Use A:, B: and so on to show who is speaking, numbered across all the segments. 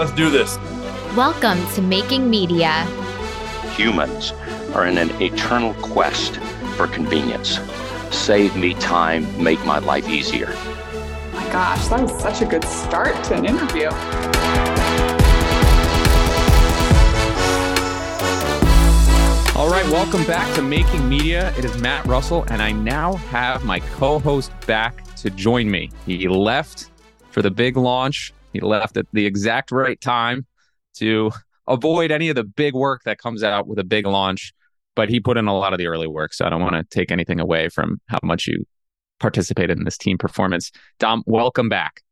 A: Let's do this.
B: Welcome to Making Media.
C: Humans are in an eternal quest for convenience. Save me time, make my life easier.
D: Oh my gosh, that was such a good start to an interview.
E: All right, welcome back to Making Media. It is Matt Reustle, and I now have my co host back to join me. He left for the big launch, he left at the exact right time to avoid any of the big work that comes out with a big launch. But he put in a lot of the early work, so I don't want to take anything away from how much you participated in this team performance. Dom, welcome back.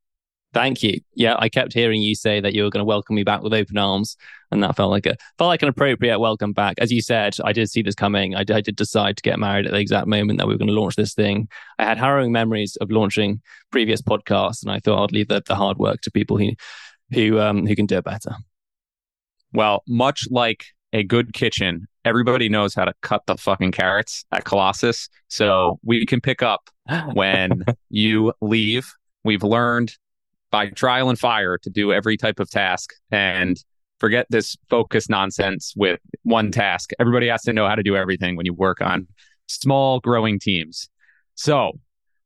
F: Thank you. Yeah, I kept hearing you say that you were going to welcome me back with open arms, and that felt like a felt like an appropriate welcome back. As you said, I did see this coming. I did, I did decide to get married at the exact moment that we were going to launch this thing. I had harrowing memories of launching previous podcasts, and I thought I'd leave the, the hard work to people who who um, who can do it better.
E: Well, much like a good kitchen, everybody knows how to cut the fucking carrots at Colossus. So we can pick up when you leave. We've learned by trial and fire to do every type of task and forget this focus nonsense with one task. Everybody has to know how to do everything when you work on small growing teams. So,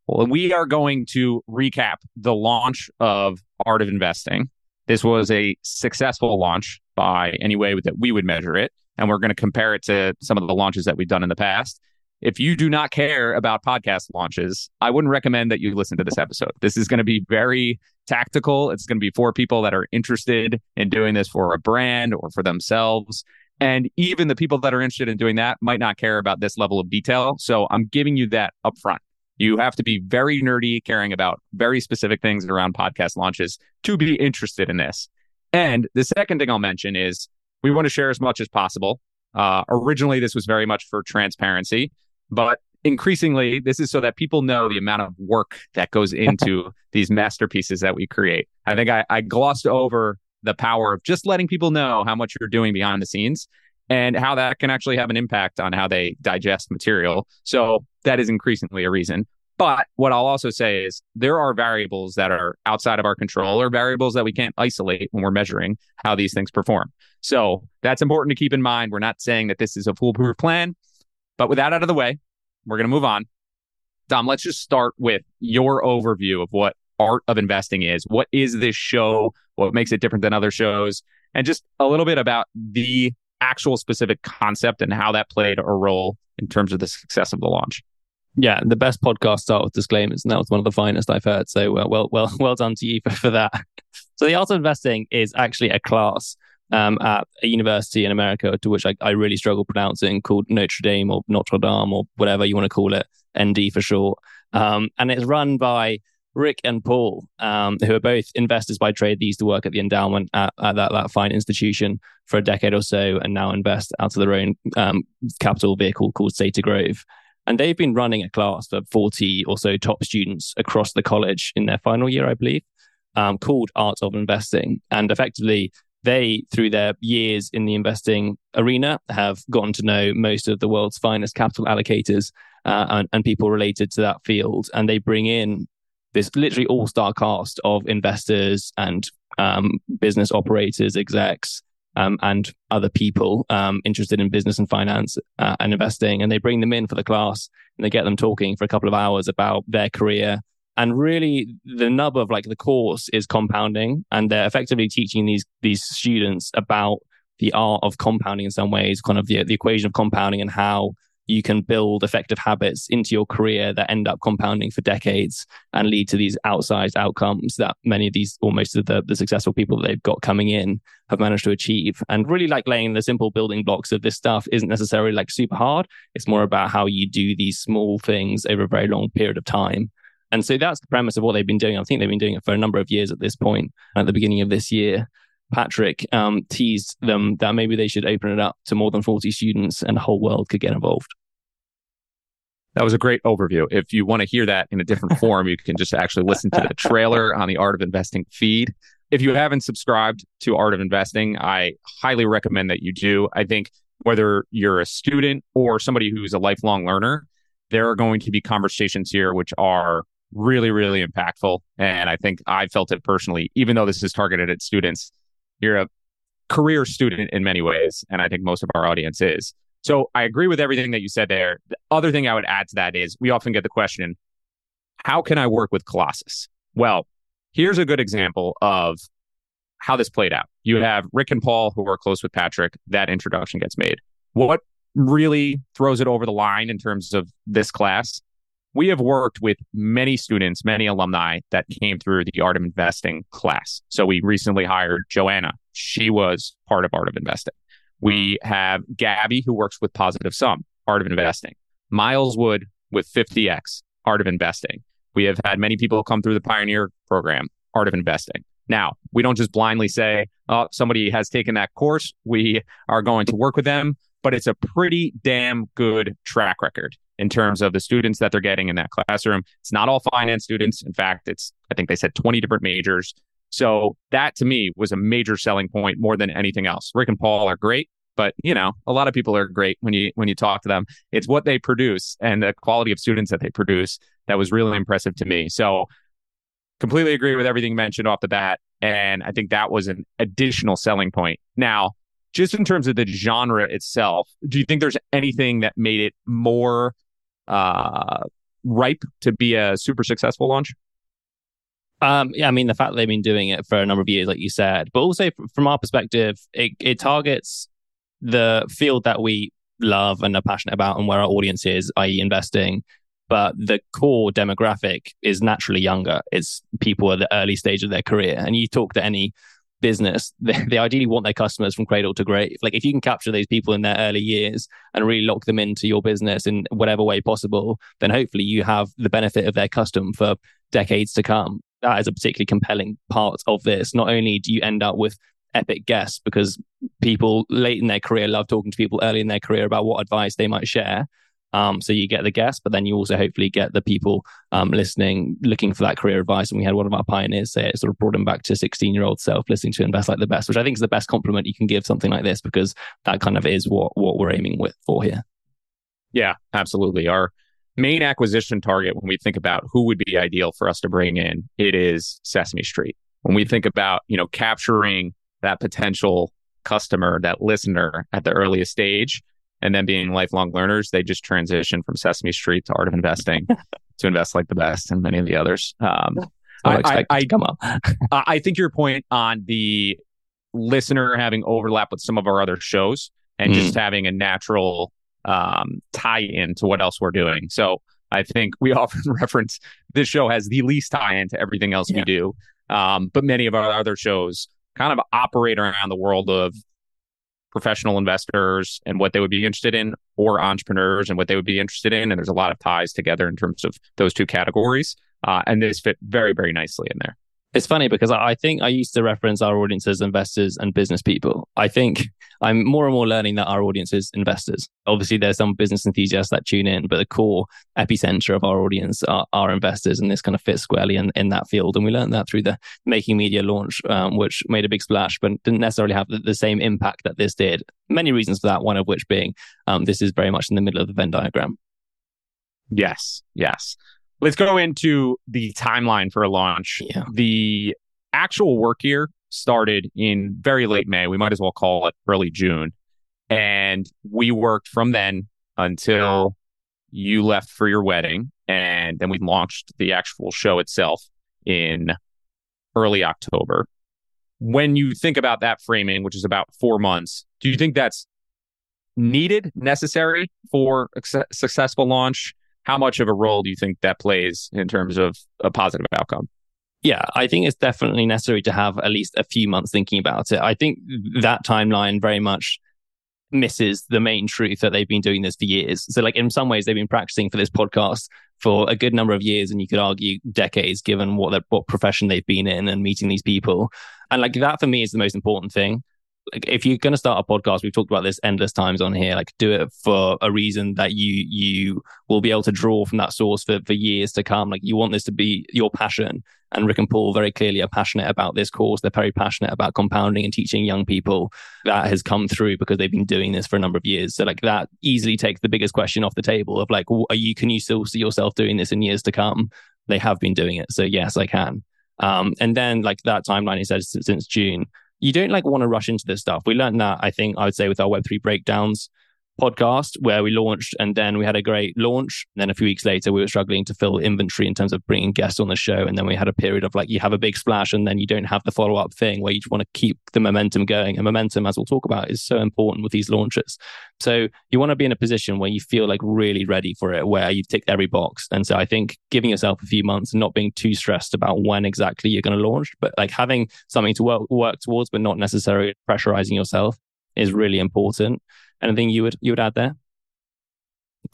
E: well, we are going to recap the launch of Art of Investing. This was a successful launch by any way that we would measure it. And we're going to compare it to some of the launches that we've done in the past. If you do not care about podcast launches, I wouldn't recommend that you listen to this episode. This is going to be very tactical. It's going to be for people that are interested in doing this for a brand or for themselves. And even the people that are interested in doing that might not care about this level of detail. So I'm giving you that up front. You have to be very nerdy, caring about very specific things around podcast launches to be interested in this. And the second thing I'll mention is we want to share as much as possible. Uh, originally, this was very much for transparency. But increasingly, this is so that people know the amount of work that goes into these masterpieces that we create. I think I, I glossed over the power of just letting people know how much you're doing behind the scenes and how that can actually have an impact on how they digest material. So that is increasingly a reason. But what I'll also say is there are variables that are outside of our control or variables that we can't isolate when we're measuring how these things perform. So that's important to keep in mind. We're not saying that this is a foolproof plan. But with that out of the way, we're going to move on. Dom, let's just start with your overview of what art of investing is. What is this show? What makes it different than other shows? And just a little bit about the actual specific concept and how that played a role in terms of the success of the launch.
F: Yeah, the best podcast start with disclaimers, and that was one of the finest I've heard. So uh, well, well, well done to you for, for that. So the art of investing is actually a class um, at a university in America to which I, I really struggle pronouncing called Notre Dame or Notre Dame or whatever you want to call it, ND for short. Um, and it's run by Rick and Paul, um, who are both investors by trade. They used to work at the endowment at, at that, that, fine institution for a decade or so and now invest out of their own um, capital vehicle called Sata Grove. And they've been running a class for 40 or so top students across the college in their final year, I believe, um, called Art of Investing. And effectively, they, through their years in the investing arena, have gotten to know most of the world's finest capital allocators uh, and, and people related to that field. And they bring in this literally all star cast of investors and um, business operators, execs, um, and other people um, interested in business and finance uh, and investing. And they bring them in for the class and they get them talking for a couple of hours about their career, and really the nub of like the course is compounding and they're effectively teaching these these students about the art of compounding in some ways kind of the, the equation of compounding and how you can build effective habits into your career that end up compounding for decades and lead to these outsized outcomes that many of these almost of the, the successful people that they've got coming in have managed to achieve. And really like laying the simple building blocks of this stuff isn't necessarily like super hard. It's more about how you do these small things over a very long period of time and so that's the premise of what they've been doing. I think they've been doing it for a number of years at this point. At the beginning of this year, Patrick um, teased them that maybe they should open it up to more than 40 students and the whole world could get involved.
E: That was a great overview. If you want to hear that in a different form, you can just actually listen to the trailer on the Art of Investing feed. If you haven't subscribed to Art of Investing, I highly recommend that you do. I think whether you're a student or somebody who's a lifelong learner, there are going to be conversations here which are really, really impactful. And I think I felt it personally, even though this is targeted at students. you're a career student in many ways, and I think most of our audience is. So I agree with everything that you said there. The other thing I would add to that is we often get the question, how can I work with Colossus? Well, here's a good example of how this played out. You have Rick and Paul who are close with Patrick. That introduction gets made. What really throws it over the line in terms of this class? We have worked with many students, many alumni that came through the Art of Investing class. So we recently hired Joanna. She was part of Art of Investing. We have Gabby, who works with Positive Sum, Art of Investing. Miles Wood with 50X, Art of Investing. We have had many people come through the Pioneer program, Art of Investing. Now, we don't just blindly say, oh, somebody has taken that course. We are going to work with them, but it's a pretty damn good track record in terms of the students that they're getting in that classroom. It's not all finance students. In fact, it's, I think they said 20 different majors. So that to me was a major selling point more than anything else. Rick and Paul are great, but you know, a lot of people are great when you when you talk to them. It's what they produce and the quality of students that they produce that was really impressive to me. So completely agree with everything mentioned off the bat. And I think that was an additional selling point. Now, just in terms of the genre itself, do you think there's anything that made it more uh, ripe to be a super successful launch?
F: Um, yeah, I mean the fact they've been doing it for a number of years, like you said, but also from our perspective, it, it targets the field that we love and are passionate about, and where our audience is, i.e., investing but the core demographic is naturally younger. It's people at the early stage of their career. And you talk to any business, they, they ideally want their customers from cradle to grave. Like if you can capture these people in their early years and really lock them into your business in whatever way possible, then hopefully you have the benefit of their custom for decades to come. That is a particularly compelling part of this. Not only do you end up with epic guests because people late in their career love talking to people early in their career about what advice they might share, um, so you get the guests, but then you also hopefully get the people um, listening, looking for that career advice. And we had one of our pioneers say it sort of brought him back to 16 year old self, listening to invest like the best, which I think is the best compliment you can give something like this because that kind of is what what we're aiming with for here.
E: Yeah, absolutely. Our main acquisition target when we think about who would be ideal for us to bring in, it is Sesame Street. When we think about, you know, capturing that potential customer, that listener at the earliest stage, and then being lifelong learners, they just transition from Sesame Street to Art of Investing to invest like the best and many of the others. Um, I, I, I, come up. I think your point on the listener having overlap with some of our other shows and mm. just having a natural um, tie in to what else we're doing. So I think we often reference this show has the least tie in to everything else yeah. we do. Um, but many of our other shows kind of operate around the world of professional investors and what they would be interested in, or entrepreneurs and what they would be interested in. And there's a lot of ties together in terms of those two categories. Uh, and this fit very, very nicely in there.
F: It's funny because I think I used to reference our audience as investors and business people. I think I'm more and more learning that our audience is investors. Obviously, there's some business enthusiasts that tune in, but the core epicenter of our audience are, are investors, and this kind of fits squarely in, in that field. And we learned that through the Making Media launch, um, which made a big splash, but didn't necessarily have the, the, same impact that this did. Many reasons for that, one of which being um, this is very much in the middle of the Venn diagram.
E: Yes, yes. Let's go into the timeline for a launch.
F: Yeah.
E: The actual work year started in very late May. We might as well call it early June. And we worked from then until you left for your wedding. And then we launched the actual show itself in early October. When you think about that framing, which is about four months, do you think that's needed, necessary for a successful launch? How much of a role do you think that plays in terms of a positive outcome?
F: Yeah, I think it's definitely necessary to have at least a few months thinking about it. I think that timeline very much misses the main truth that they've been doing this for years. So, like, in some ways, they've been practicing for this podcast for a good number of years, and you could argue decades, given what what profession they've been in and meeting these people. And like that for me is the most important thing like if you're going to start a podcast we've talked about this endless times on here like do it for a reason that you you will be able to draw from that source for, for years to come. Like you want this to be your passion. And rick and paul very clearly are passionate about this course. They're very passionate about compounding and teaching young people that has come through because they've been doing this for a number of years. So like that easily takes the biggest question off the table of like are you can you still see yourself doing this in years to come? They have been doing it. So yes i can. Um, and then like that timeline he said since june you don't like want to rush into this stuff. We learned that, I think, I would say, with our Web3 breakdowns podcast where we launched and then we had a great launch. And then a few weeks later, we were struggling to fill inventory in terms of bringing guests on the show. And then we had a period of like, you have a big splash and then you don't have the follow up thing where you want to keep the momentum going. And momentum, as we'll talk about, is so important with these launches. So you want to be in a position where you feel like really ready for it, where you've ticked every box. And so I think giving yourself a few months and not being too stressed about when exactly you're going to launch, but like having something to work, work towards, but not necessarily pressurizing yourself is really important. Anything you would you would add there?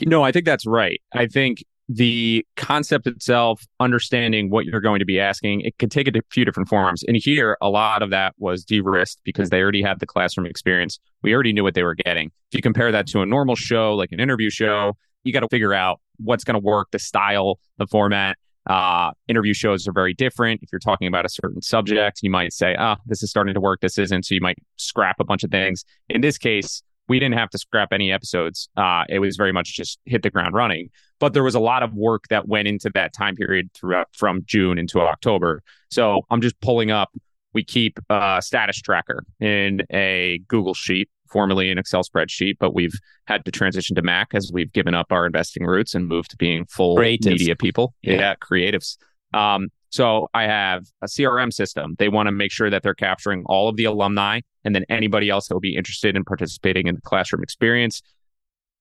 E: No, I think that's right. I think the concept itself, understanding what you're going to be asking, it could take a few different forms. And here, a lot of that was de-risked because they already had the classroom experience. We already knew what they were getting. If you compare that to a normal show, like an interview show, you got to figure out what's going to work, the style, the format. Uh, interview shows are very different. If you're talking about a certain subject, you might say, ah, oh, this is starting to work, this isn't. So you might scrap a bunch of things. In this case, we didn't have to scrap any episodes. Uh, it was very much just hit the ground running. But there was a lot of work that went into that time period throughout from June into October. So I'm just pulling up. We keep a status tracker in a Google Sheet, formerly an Excel spreadsheet, but we've had to transition to Mac as we've given up our investing roots and moved to being full creatives. media people. Yeah, yeah creatives. Um, so I have a CRM system. They want to make sure that they're capturing all of the alumni and then anybody else that will be interested in participating in the classroom experience.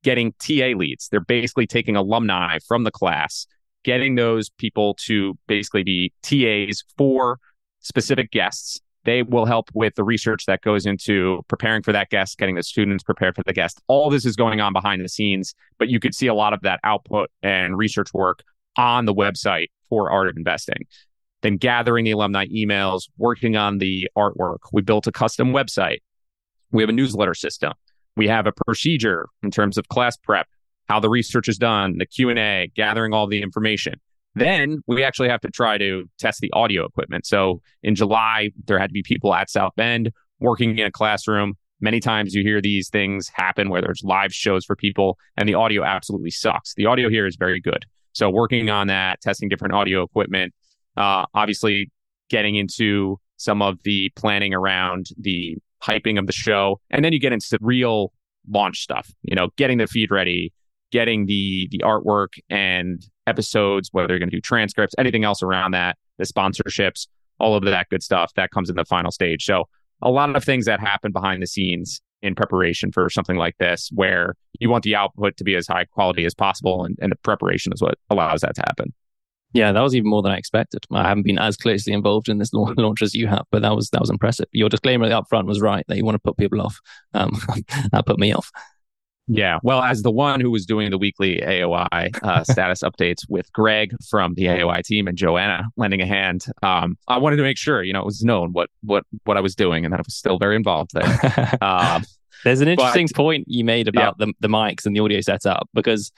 E: Getting TA leads. They're basically taking alumni from the class, getting those people to basically be TAs for specific guests. They will help with the research that goes into preparing for that guest, getting the students prepared for the guest. All this is going on behind the scenes, but you could see a lot of that output and research work on the website for Art Investing. Then gathering the alumni emails, working on the artwork. We built a custom website. We have a newsletter system. We have a procedure in terms of class prep, how the research is done, the Q&A, gathering all the information. Then we actually have to try to test the audio equipment. So in July, there had to be people at South Bend working in a classroom. Many times you hear these things happen where there's live shows for people and the audio absolutely sucks. The audio here is very good. So working on that, testing different audio equipment, uh, obviously getting into some of the planning around the hyping of the show, and then you get into real launch stuff. You know, getting the feed ready, getting the the artwork and episodes, whether you're going to do transcripts, anything else around that, the sponsorships, all of that good stuff that comes in the final stage. So a lot of things that happen behind the scenes in preparation for something like this, where you want the output to be as high quality as possible, and, and the preparation is what allows that to happen.
F: Yeah, that was even more than I expected. I haven't been as closely involved in this launch as you have, but that was that was impressive. Your disclaimer up front was right that you want to put people off. Um, that put me off.
E: Yeah, well, as the one who was doing the weekly AOI uh, status updates with Greg from the AOI team and Joanna lending a hand, um, I wanted to make sure you know it was known what what what I was doing and that I was still very involved there. um,
F: There's an interesting but, point you made about yeah. the the mics and the audio setup because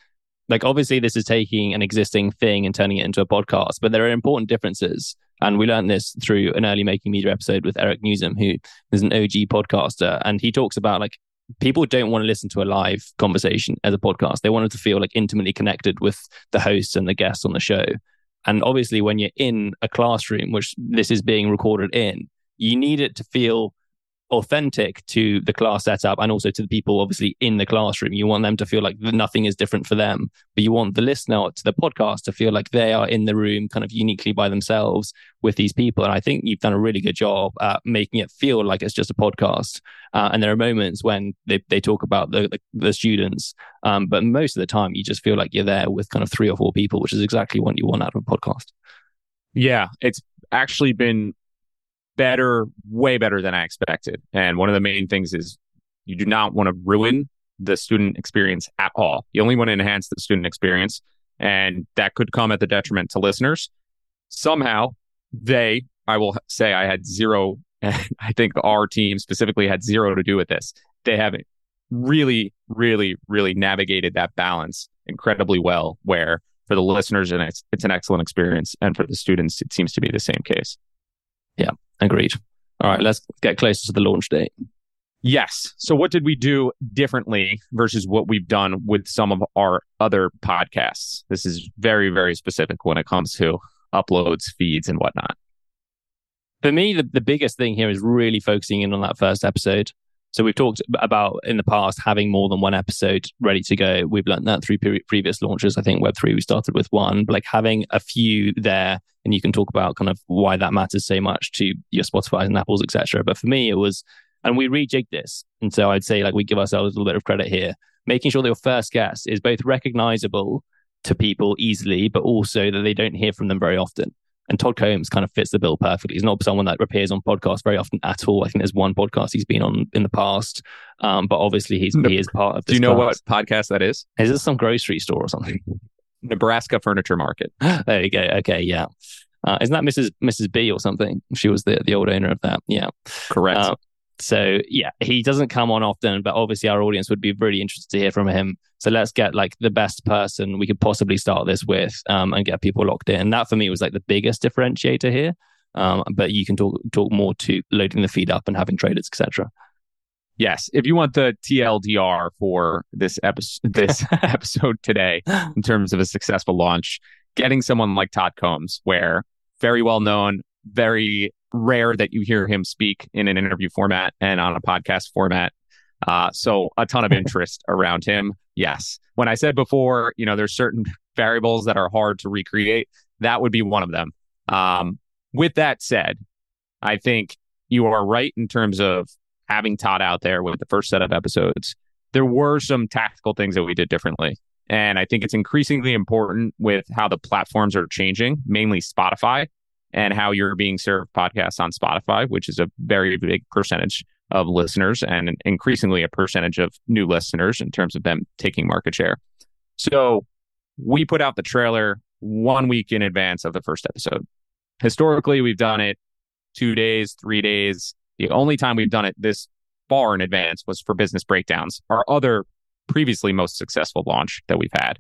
F: like obviously this is taking an existing thing and turning it into a podcast, but there are important differences. And we learned this through an early making media episode with Eric Nuzum, who is an OG podcaster. And he talks about like people don't want to listen to a live conversation as a podcast. They wanted to feel like intimately connected with the hosts and the guests on the show. And obviously, when you're in a classroom, which this is being recorded in, you need it to feel authentic to the class setup and also to the people obviously in the classroom. You want them to feel like nothing is different for them, but you want the listener to the podcast to feel like they are in the room kind of uniquely by themselves with these people. And I think you've done a really good job at making it feel like it's just a podcast. Uh, and there are moments when they, they talk about the, the, the students, um, but most of the time you just feel like you're there with kind of three or four people, which is exactly what you want out of a podcast.
E: Yeah, it's actually been better, way better than I expected. And one of the main things is you do not want to ruin the student experience at all. You only want to enhance the student experience. And that could come at the detriment to listeners. Somehow, they, I will say, I had zero, and I think our team specifically had zero to do with this. They haven't really, really, really navigated that balance incredibly well, where for the listeners, and it's, it's an excellent experience. And for the students, it seems to be the same case.
F: Yeah, agreed. All right, let's get closer to the launch date.
E: Yes. So, what did we do differently versus what we've done with some of our other podcasts? This is very, very specific when it comes to uploads, feeds, and whatnot.
F: For me, the, the biggest thing here is really focusing in on that first episode. So we've talked about in the past having more than one episode ready to go. We've learned that through pre- previous launches. I think Web3 we started with one, but like having a few there and you can talk about kind of why that matters so much to your Spotify and Apples, etc. But for me, it was, and we rejigged this. And so I'd say like we give ourselves a little bit of credit here, making sure that your first guest is both recognizable to people easily, but also that they don't hear from them very often. And Todd Combs kind of fits the bill perfectly. He's not someone that appears on podcasts very often at all. I think there's one podcast he's been on in the past, um, but obviously he's he is part of.
E: Do you know class. what podcast that is?
F: Is this some grocery store or something?
E: Nebraska Furniture Market.
F: there you go. Okay, yeah. Uh, isn't that Mrs. Mrs. B or something? She was the the old owner of that. Yeah,
E: correct. Uh,
F: so yeah, he doesn't come on often, but obviously our audience would be really interested to hear from him. So let's get like the best person we could possibly start this with, um, and get people locked in. And that for me was like the biggest differentiator here. Um, but you can talk talk more to loading the feed up and having traders, etc.
E: Yes, if you want the TLDR for this episode, this episode today, in terms of a successful launch, getting someone like Todd Combs, where very well known, very rare that you hear him speak in an interview format and on a podcast format. Uh, so a ton of interest around him. Yes. When I said before, you know, there's certain variables that are hard to recreate. That would be one of them. Um, with that said, I think you are right in terms of having Todd out there with the first set of episodes. There were some tactical things that we did differently. And I think it's increasingly important with how the platforms are changing, mainly Spotify, and how you're being served podcasts on Spotify, which is a very big percentage of listeners and increasingly a percentage of new listeners in terms of them taking market share. So we put out the trailer one week in advance of the first episode. Historically, we've done it two days, three days. The only time we've done it this far in advance was for business breakdowns, our other previously most successful launch that we've had.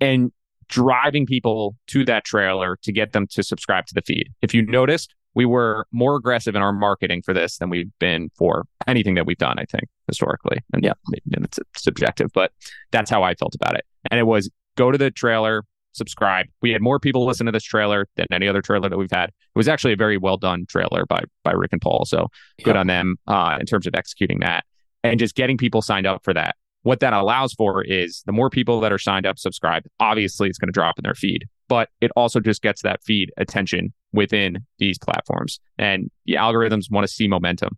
E: And driving people to that trailer to get them to subscribe to the feed. If you noticed, we were more aggressive in our marketing for this than we've been for anything that we've done, I think, historically. And yeah, it's subjective, but that's how I felt about it. And it was go to the trailer, subscribe. We had more people listen to this trailer than any other trailer that we've had. It was actually a very well done trailer by by Rick and Paul. So good on them uh, in terms of executing that and just getting people signed up for that what that allows for is the more people that are signed up, subscribed, obviously it's going to drop in their feed, but it also just gets that feed attention within these platforms. And the algorithms want to see momentum.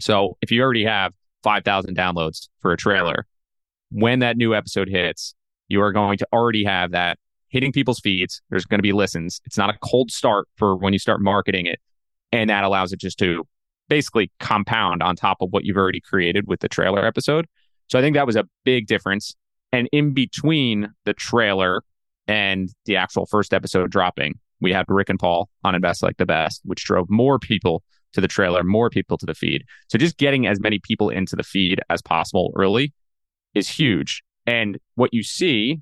E: So if you already have 5,000 downloads for a trailer, when that new episode hits, you are going to already have that hitting people's feeds. There's going to be listens. It's not a cold start for when you start marketing it. And that allows it just to basically compound on top of what you've already created with the trailer episode. So I think that was a big difference. And in between the trailer and the actual first episode dropping, we had Rick and Paul on Invest Like the Best, which drove more people to the trailer, more people to the feed. So just getting as many people into the feed as possible early is huge. And what you see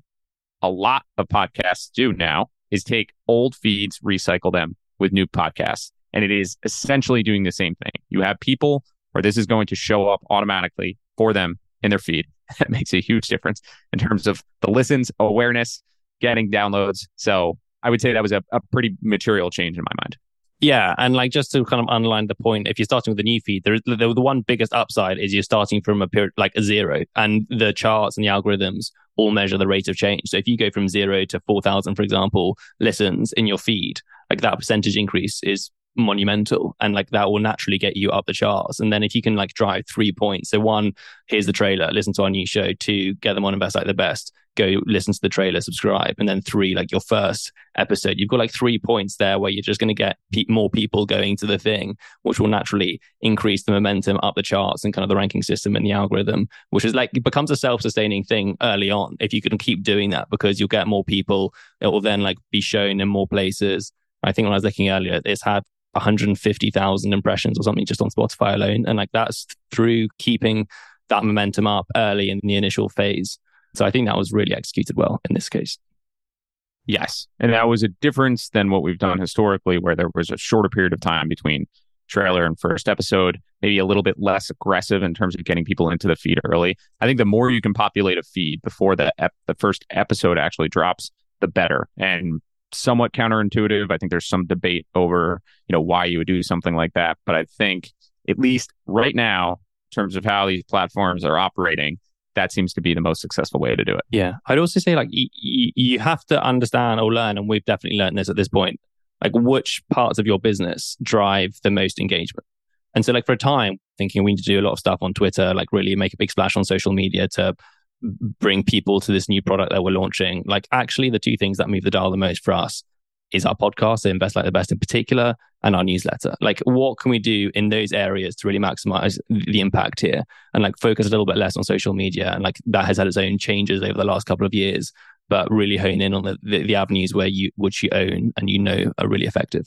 E: a lot of podcasts do now is take old feeds, recycle them with new podcasts. And it is essentially doing the same thing. You have people where this is going to show up automatically for them in their feed. That makes a huge difference in terms of the listens, awareness, getting downloads. So I would say that was a, a pretty material change in my mind.
F: Yeah, and like just to kind of underline the point, if you're starting with a new feed, there, the, the one biggest upside is you're starting from a period like a zero, and the charts and the algorithms all measure the rate of change. So if you go from zero to four thousand, for example, listens in your feed, like that percentage increase is monumental and like that will naturally get you up the charts. And then if you can like drive three points so one here's the trailer listen to our new show two get them on invest like the best go listen to the trailer subscribe and then three like your first episode. You've got like three points there where you're just going to get pe- more people going to the thing which will naturally increase the momentum up the charts and kind of the ranking system and the algorithm which is like it becomes a self-sustaining thing early on if you can keep doing that because you'll get more people. It will then like be shown in more places. I think when I was looking earlier, it's had 150,000 impressions or something just on Spotify alone. And like that's through keeping that momentum up early in the initial phase. So I think that was really executed well in this case.
E: Yes. And that was a difference than what we've done historically, where there was a shorter period of time between trailer and first episode, maybe a little bit less aggressive in terms of getting people into the feed early. I think the more you can populate a feed before the, ep- the first episode actually drops, the better. And somewhat counterintuitive. I think there's some debate over, you know, why you would do something like that. But I think at least right now, in terms of how these platforms are operating, that seems to be the most successful way to do it.
F: Yeah. I'd also say like you have to understand or learn, and we've definitely learned this at this point, like which parts of your business drive the most engagement. And so like for a time, thinking we need to do a lot of stuff on Twitter, like really make a big splash on social media to bring people to this new product that we're launching. Like actually the two things that move the dial the most for us is our podcast, Invest Like the Best in particular, and our newsletter. Like, what can we do in those areas to really maximize the impact here and like focus a little bit less on social media? And like that has had its own changes over the last couple of years, but really hone in on the, the, the avenues where you, which you own and you know are really effective.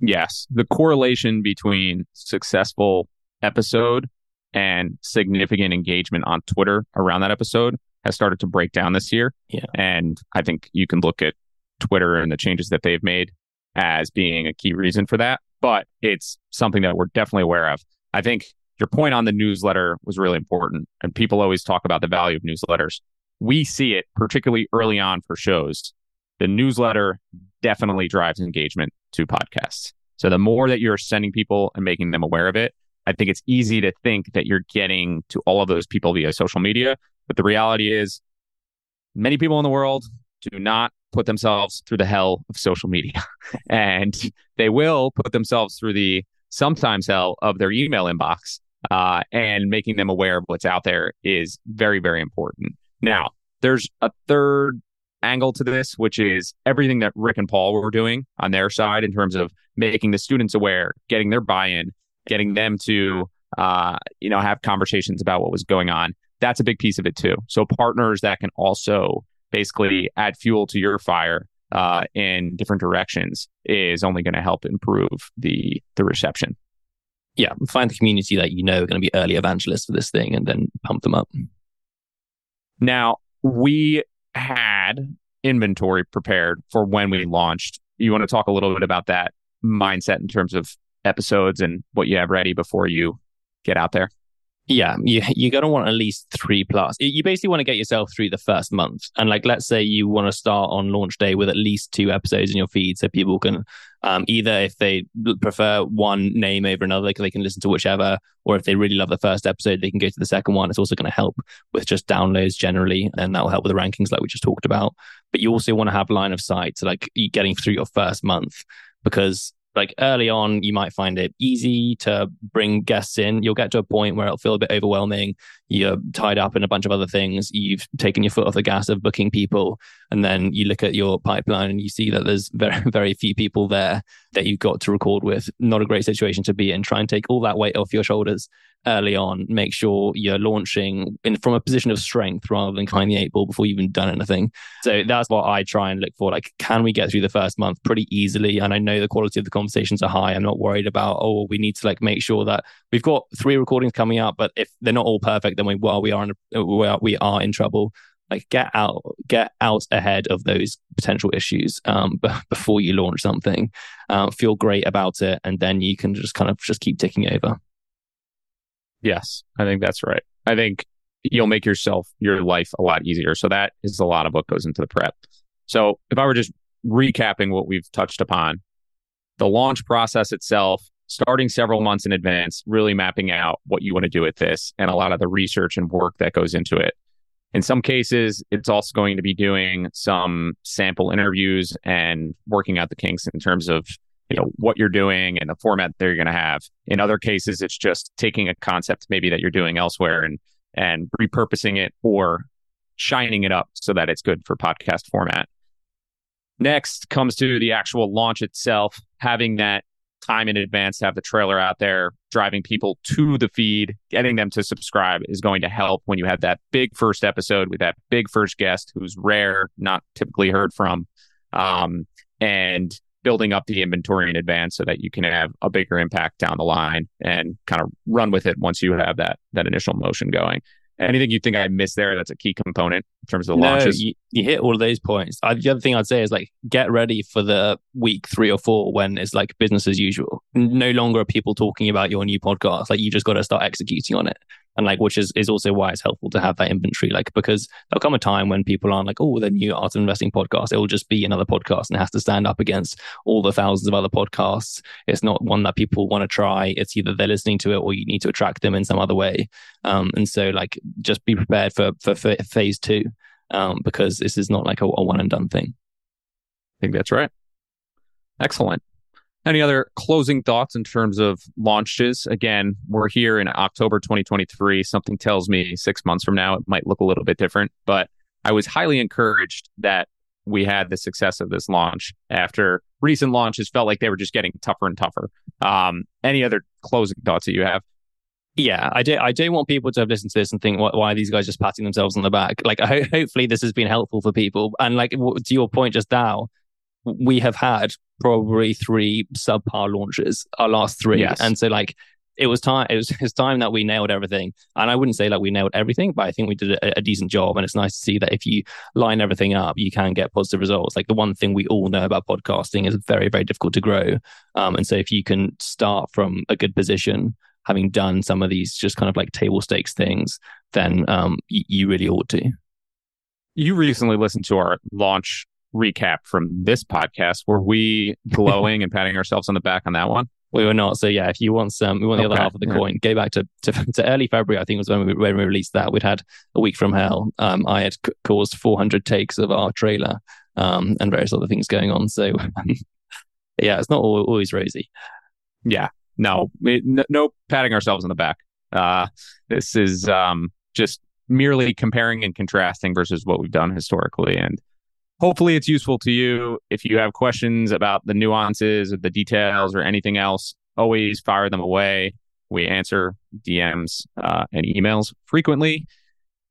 E: Yes. The correlation between successful episode and significant engagement on Twitter around that episode has started to break down this year.
F: Yeah.
E: And I think you can look at Twitter and the changes that they've made as being a key reason for that. But it's something that we're definitely aware of. I think your point on the newsletter was really important. And people always talk about the value of newsletters. We see it particularly early on for shows. The newsletter definitely drives engagement to podcasts. So the more that you're sending people and making them aware of it, I think it's easy to think that you're getting to all of those people via social media. But the reality is, many people in the world do not put themselves through the hell of social media. and they will put themselves through the sometimes hell of their email inbox. Uh, and making them aware of what's out there is very, very important. Now, there's a third angle to this, which is everything that Rick and Paul were doing on their side in terms of making the students aware, getting their buy in, getting them to, uh, you know, have conversations about what was going on. That's a big piece of it too. So partners that can also basically add fuel to your fire uh, in different directions is only going to help improve the the reception.
F: Yeah, find the community that you know are going to be early evangelists for this thing, and then pump them up.
E: Now we had inventory prepared for when we launched. You want to talk a little bit about that mindset in terms of episodes and what you have ready before you get out there?
F: Yeah, you you're gonna want at least three plus. You basically want to get yourself through the first month, and like let's say you want to start on launch day with at least two episodes in your feed, so people can um, either if they prefer one name over another, they can listen to whichever, or if they really love the first episode, they can go to the second one. It's also going to help with just downloads generally, and that will help with the rankings like we just talked about. But you also want to have line of sight to like getting through your first month because like early on, you might find it easy to bring guests in. You'll get to a point where it'll feel a bit overwhelming. You're tied up in a bunch of other things. You've taken your foot off the gas of booking people. And then you look at your pipeline and you see that there's very, very few people there that you've got to record with. Not a great situation to be in. Try and take all that weight off your shoulders early on. Make sure you're launching in from a position of strength rather than kind the eight ball before you've even done anything. So that's what I try and look for. Like, can we get through the first month pretty easily? And I know the quality of the conversations are high. I'm not worried about, oh, we need to like make sure that we've got three recordings coming up, but if they're not all perfect, then we well, we are in we are, we are in trouble. Like get out, get out ahead of those potential issues um, b- before you launch something. Uh, feel great about it, and then you can just kind of just keep ticking over.
E: Yes, I think that's right. I think you'll make yourself your life a lot easier. So that is a lot of what goes into the prep. So if I were just recapping what we've touched upon, the launch process itself, starting several months in advance, really mapping out what you want to do with this and a lot of the research and work that goes into it. In some cases, it's also going to be doing some sample interviews and working out the kinks in terms of you know what you're doing and the format that you're going to have. In other cases, it's just taking a concept maybe that you're doing elsewhere and and repurposing it or shining it up so that it's good for podcast format. Next comes to the actual launch itself, having that time in advance to have the trailer out there, driving people to the feed, getting them to subscribe is going to help when you have that big first episode with that big first guest who's rare, not typically heard from. Um, and building up the inventory in advance so that you can have a bigger impact down the line and kind of run with it once you have that that initial motion going. Anything you think I missed there that's a key component in terms of the
F: no,
E: launches?
F: You, you hit all of those points. I, the other thing I'd say is like get ready for the week three or four when it's like business as usual. No longer are people talking about your new podcast. Like you just got to start executing on it. And like which is is also why it's helpful to have that inventory like because there'll come a time when people aren't like oh the new art of investing podcast it will just be another podcast and it has to stand up against all the thousands of other podcasts. It's not one that people want to try. It's either they're listening to it or you need to attract them in some other way. Um, and so like just be prepared for for, for phase two um, because this is not like a, a one and done thing.
E: I think that's right. Excellent any other closing thoughts in terms of launches? Again, we're here in October 2023. Something tells me six months from now, it might look a little bit different. But I was highly encouraged that we had the success of this launch after recent launches felt like they were just getting tougher and tougher. Um, any other closing thoughts that you have?
F: Yeah, I do. I do want people to have listened to this and think, why, why are these guys just patting themselves on the back? Like, ho- hopefully, this has been helpful for people. And like to your point just now, we have had probably three subpar launches, our last three. Yes. And so like it was time it was it's time that we nailed everything. And I wouldn't say like we nailed everything, but I think we did a, a, decent job. And it's nice to see that if you line everything up, you can get positive results. Like the one thing we all know about podcasting is very, very difficult to grow. Um, and so if you can start from a good position, having done some of these just kind of like table stakes things, then um, you really ought to.
E: You recently listened to our launch recap from this podcast. Were we glowing and patting ourselves on the back on that one?
F: We were not. So yeah, if you want some, we want the okay. other half of the yeah. coin. Go back to, to, to early February. I think was when we when we released that. We'd had a week from hell. Um, I had c- caused 400 takes of our trailer, um, and various other things going on. So yeah, it's not always rosy.
E: Yeah, no, it, no, no patting ourselves on the back. Uh, this is um just merely comparing and contrasting versus what we've done historically, and hopefully it's useful to you. If you have questions about the nuances or the details or anything else, always fire them away. We answer DMs uh, and emails frequently.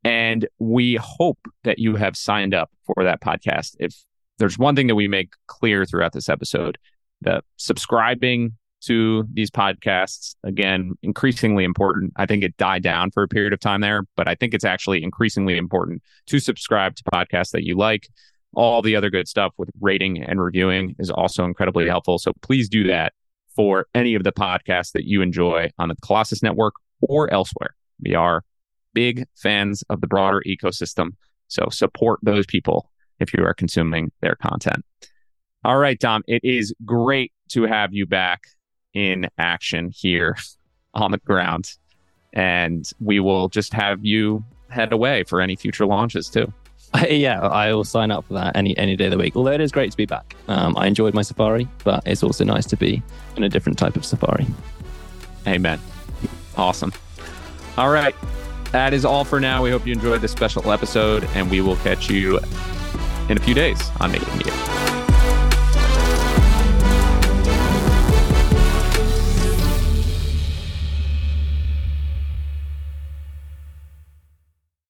E: And we hope that you have signed up for that podcast. If there's one thing that we make clear throughout this episode, that subscribing to these podcasts, again, increasingly important. I think it died down for a period of time there, but I think it's actually increasingly important to subscribe to podcasts that you like all the other good stuff with rating and reviewing is also incredibly helpful. So please do that for any of the podcasts that you enjoy on the Colossus Network or elsewhere. We are big fans of the broader ecosystem. So support those people if you are consuming their content. All right, Dom, it is great to have you back in action here on the ground. And we will just have you head away for any future launches too.
F: yeah, I will sign up for that any any day of the week. Although it is great to be back. Um, I enjoyed my safari, but it's also nice to be in a different type of safari.
E: Amen. Awesome. All right. That is all for now. We hope you enjoyed this special episode, and we will catch you in a few days on Making Media.